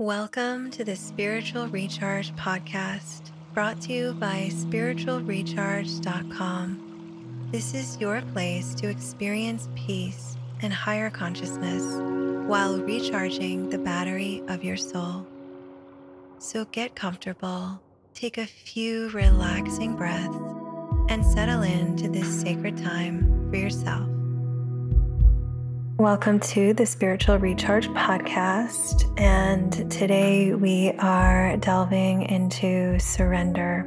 Welcome to the Spiritual Recharge Podcast, brought to you by spiritualrecharge.com. This is your place to experience peace and higher consciousness while recharging the battery of your soul. So get comfortable, take a few relaxing breaths, and settle into this sacred time for yourself. Welcome to the Spiritual Recharge Podcast. And today we are delving into surrender.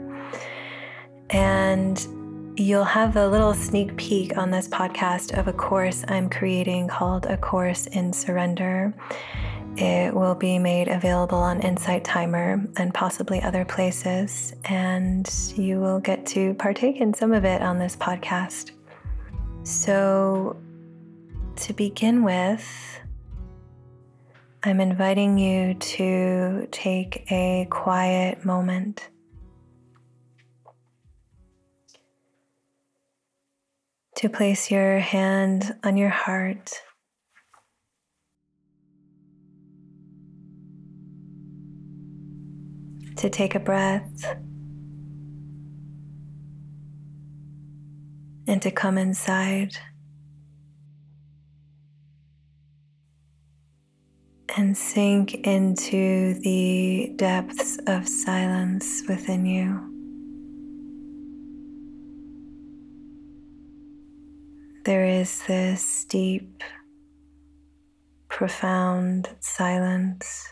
And you'll have a little sneak peek on this podcast of a course I'm creating called A Course in Surrender. It will be made available on Insight Timer and possibly other places. And you will get to partake in some of it on this podcast. So, to begin with, I'm inviting you to take a quiet moment. To place your hand on your heart. To take a breath. And to come inside. Sink into the depths of silence within you. There is this deep, profound silence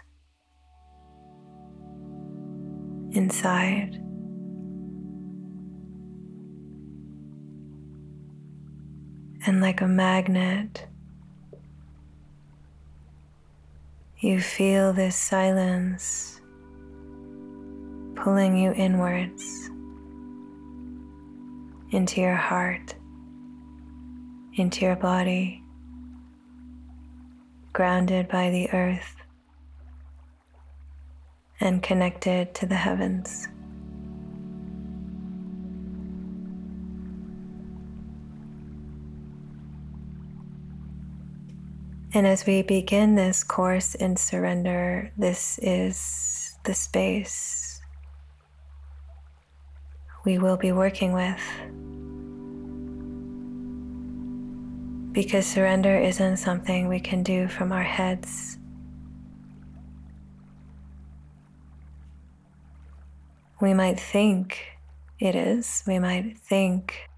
inside. And like a magnet, You feel this silence pulling you inwards into your heart, into your body, grounded by the earth and connected to the heavens. And as we begin this course in surrender, this is the space we will be working with. Because surrender isn't something we can do from our heads. We might think it is, we might think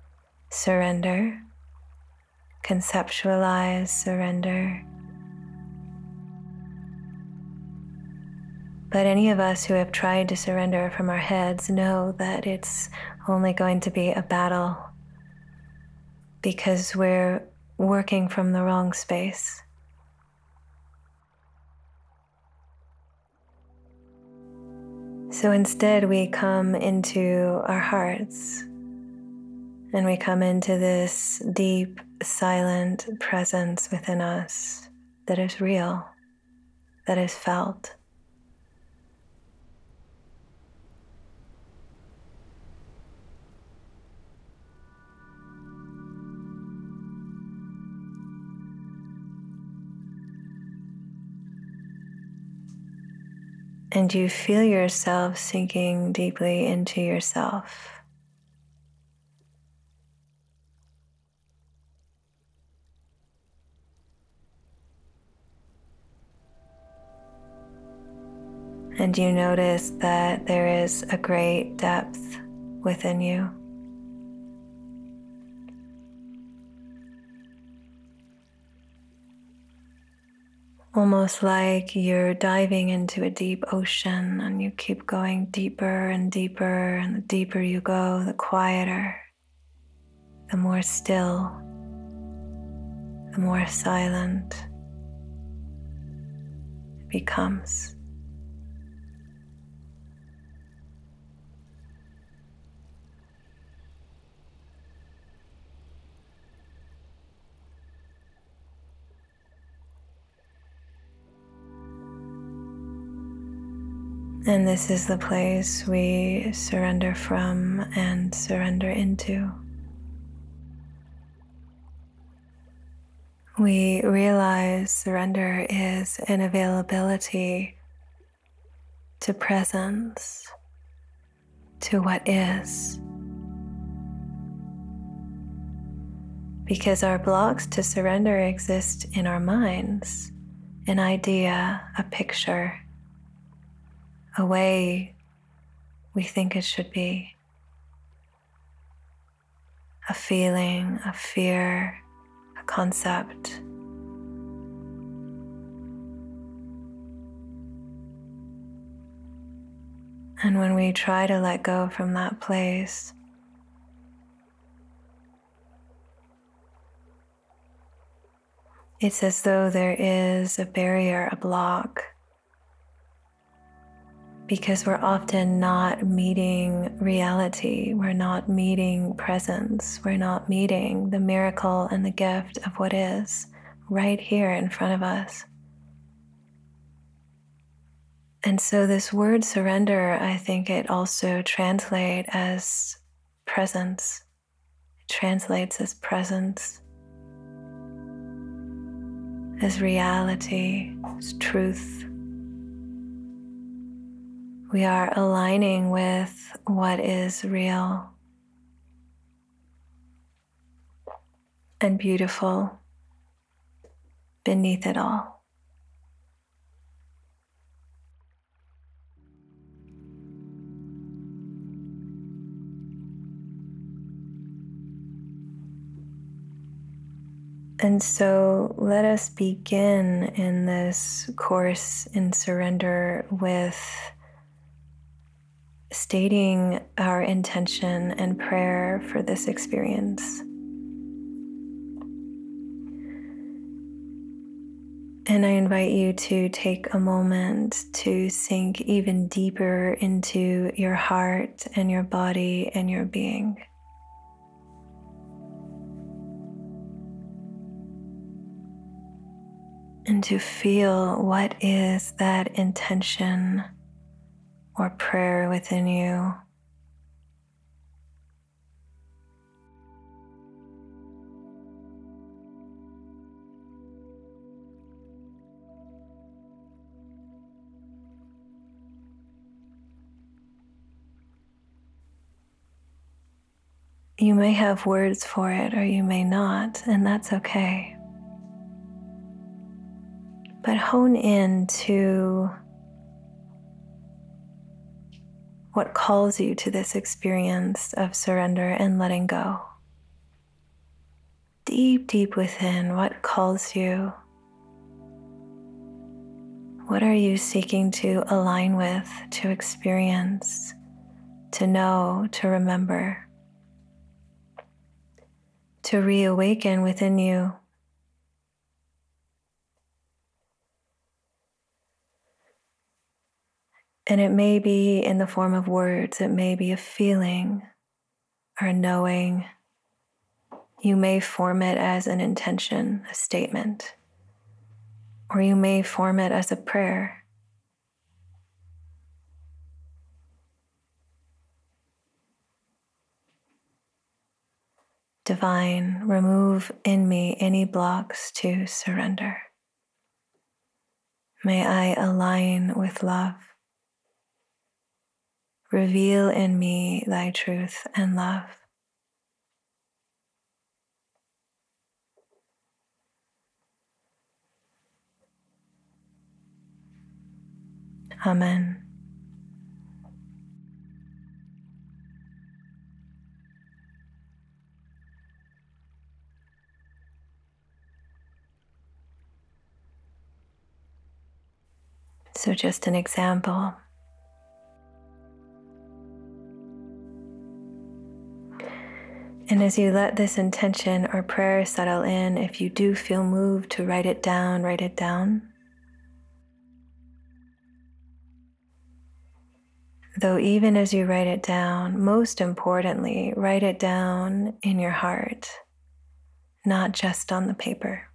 surrender conceptualize surrender. But any of us who have tried to surrender from our heads know that it's only going to be a battle because we're working from the wrong space. So instead, we come into our hearts and we come into this deep, silent presence within us that is real, that is felt. And you feel yourself sinking deeply into yourself. And you notice that there is a great depth within you. Almost like you're diving into a deep ocean and you keep going deeper and deeper, and the deeper you go, the quieter, the more still, the more silent it becomes. And this is the place we surrender from and surrender into. We realize surrender is an availability to presence, to what is. Because our blocks to surrender exist in our minds an idea, a picture, a way we think it should be, a feeling, a fear, a concept. And when we try to let go from that place, it's as though there is a barrier, a block, because we're often not meeting reality, we're not meeting presence, we're not meeting the miracle and the gift of what is right here in front of us. And so, this word surrender, I think it also translates as presence. It translates as presence, as reality, as truth. We are aligning with what is real and beautiful beneath it all. And so let us begin in this course in surrender with stating our intention and prayer for this experience. And I invite you to take a moment to sink even deeper into your heart and your body and your being. and to feel what is that intention or prayer within you. You may have words for it or you may not, and that's okay but hone in to what calls you to this experience of surrender and letting go. Deep, deep within, what calls you? What are you seeking to align with, to experience, to know, to remember, to reawaken within you? And it may be in the form of words, it may be a feeling or a knowing. You may form it as an intention, a statement, or you may form it as a prayer. Divine, remove in me any blocks to surrender. May I align with love. Reveal in me thy truth and love. Amen. So, just an example. As you let this intention or prayer settle in, if you do feel moved to write it down, write it down. Though, even as you write it down, most importantly, write it down in your heart, not just on the paper.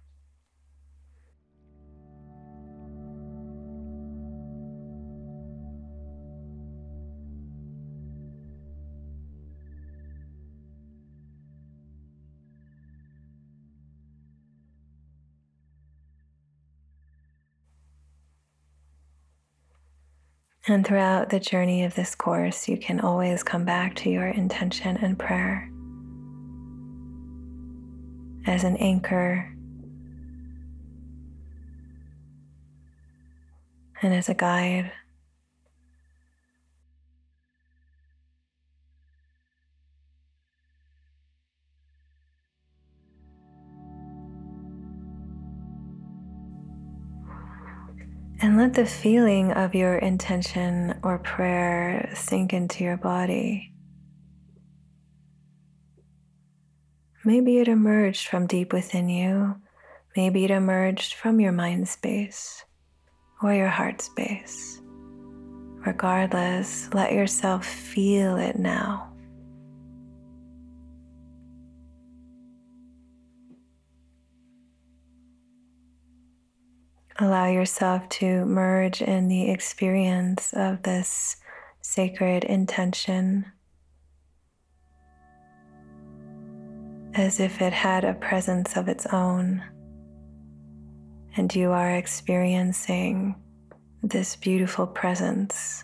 And throughout the journey of this course, you can always come back to your intention and prayer as an anchor and as a guide. And let the feeling of your intention or prayer sink into your body. Maybe it emerged from deep within you. Maybe it emerged from your mind space or your heart space. Regardless, let yourself feel it now. Allow yourself to merge in the experience of this sacred intention as if it had a presence of its own, and you are experiencing this beautiful presence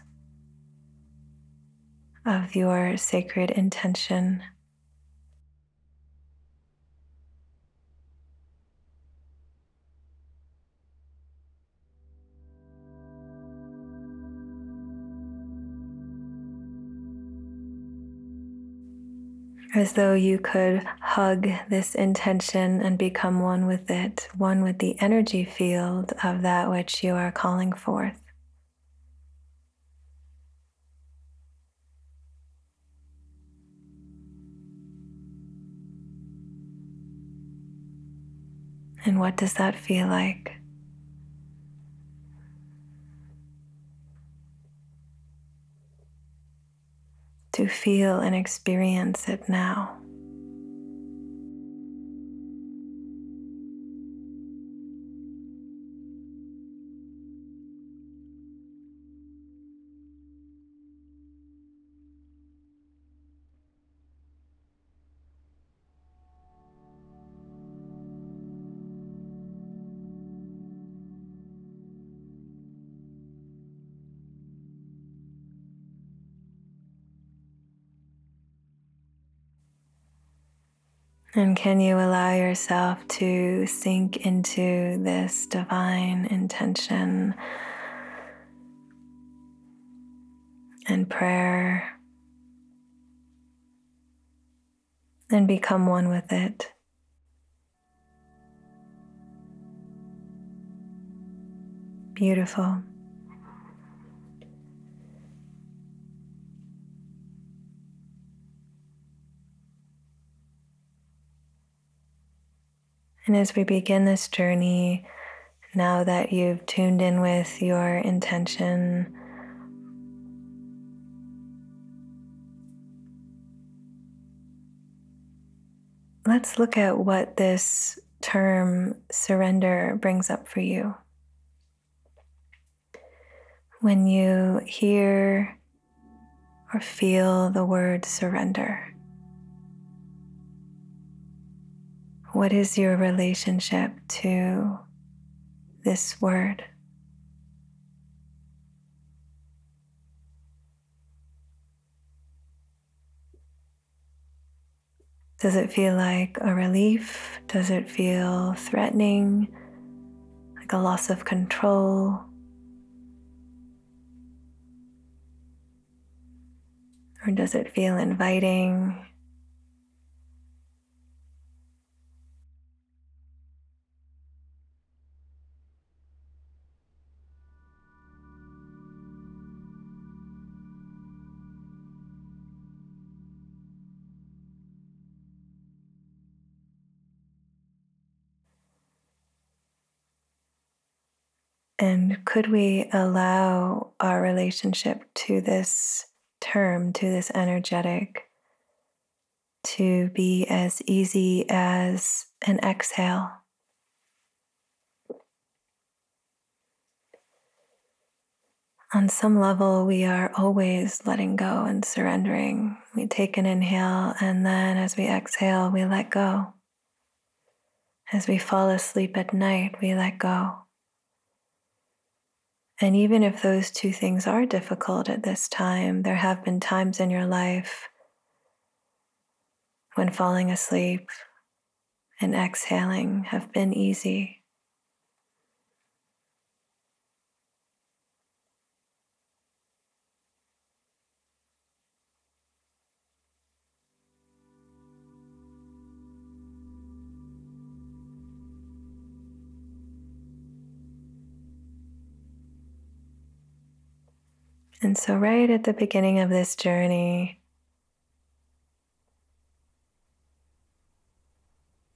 of your sacred intention. As though you could hug this intention and become one with it, one with the energy field of that which you are calling forth. And what does that feel like? To feel and experience it now. And can you allow yourself to sink into this divine intention and prayer and become one with it? Beautiful. And as we begin this journey, now that you've tuned in with your intention, let's look at what this term surrender brings up for you. When you hear or feel the word surrender, What is your relationship to this word? Does it feel like a relief? Does it feel threatening, like a loss of control? Or does it feel inviting, And could we allow our relationship to this term, to this energetic, to be as easy as an exhale? On some level, we are always letting go and surrendering. We take an inhale, and then as we exhale, we let go. As we fall asleep at night, we let go. And even if those two things are difficult at this time, there have been times in your life when falling asleep and exhaling have been easy. And so, right at the beginning of this journey,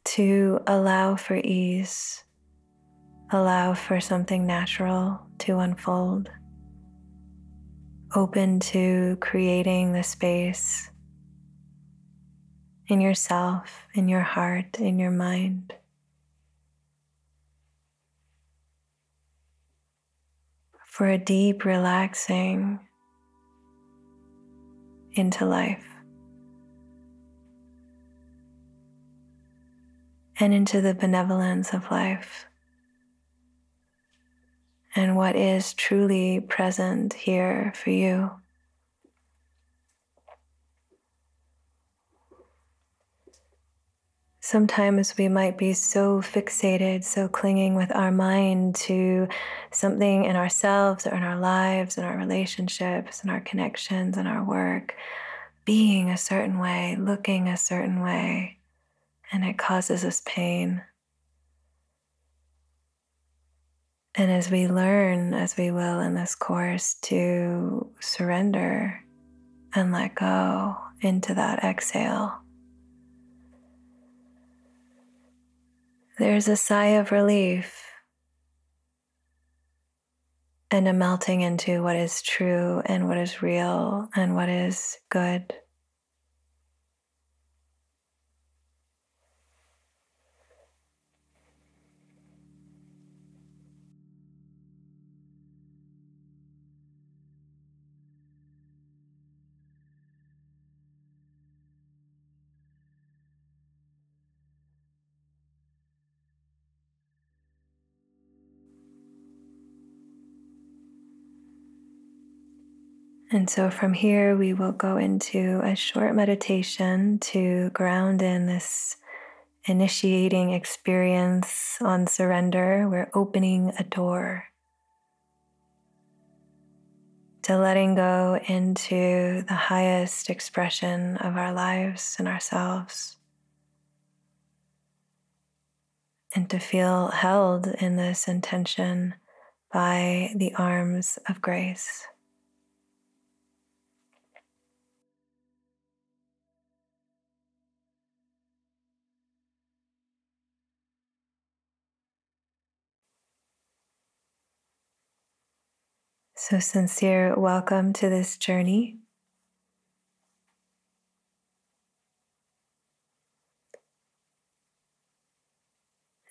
to allow for ease, allow for something natural to unfold, open to creating the space in yourself, in your heart, in your mind. For a deep relaxing into life. and into the benevolence of life and what is truly present here for you. Sometimes we might be so fixated, so clinging with our mind to something in ourselves or in our lives and our relationships and our connections and our work, being a certain way, looking a certain way and it causes us pain. And as we learn, as we will in this course, to surrender and let go into that exhale, there's a sigh of relief and a melting into what is true and what is real and what is good. And so from here, we will go into a short meditation to ground in this initiating experience on surrender. We're opening a door to letting go into the highest expression of our lives and ourselves. And to feel held in this intention by the arms of grace. So, sincere welcome to this journey.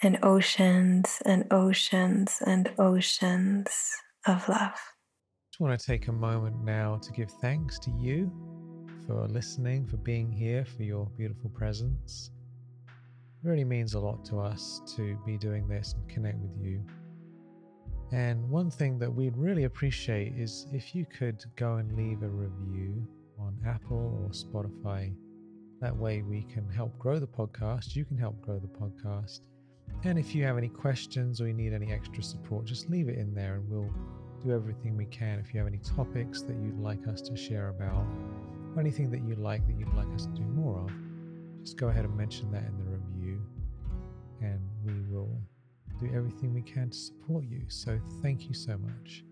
And oceans and oceans and oceans of love. I just want to take a moment now to give thanks to you for listening, for being here, for your beautiful presence. It really means a lot to us to be doing this and connect with you. And one thing that we'd really appreciate is if you could go and leave a review on Apple or Spotify. That way we can help grow the podcast. You can help grow the podcast. And if you have any questions or you need any extra support, just leave it in there and we'll do everything we can. If you have any topics that you'd like us to share about, or anything that you like that you'd like us to do more of, just go ahead and mention that in the review and we will do everything we can to support you. So thank you so much.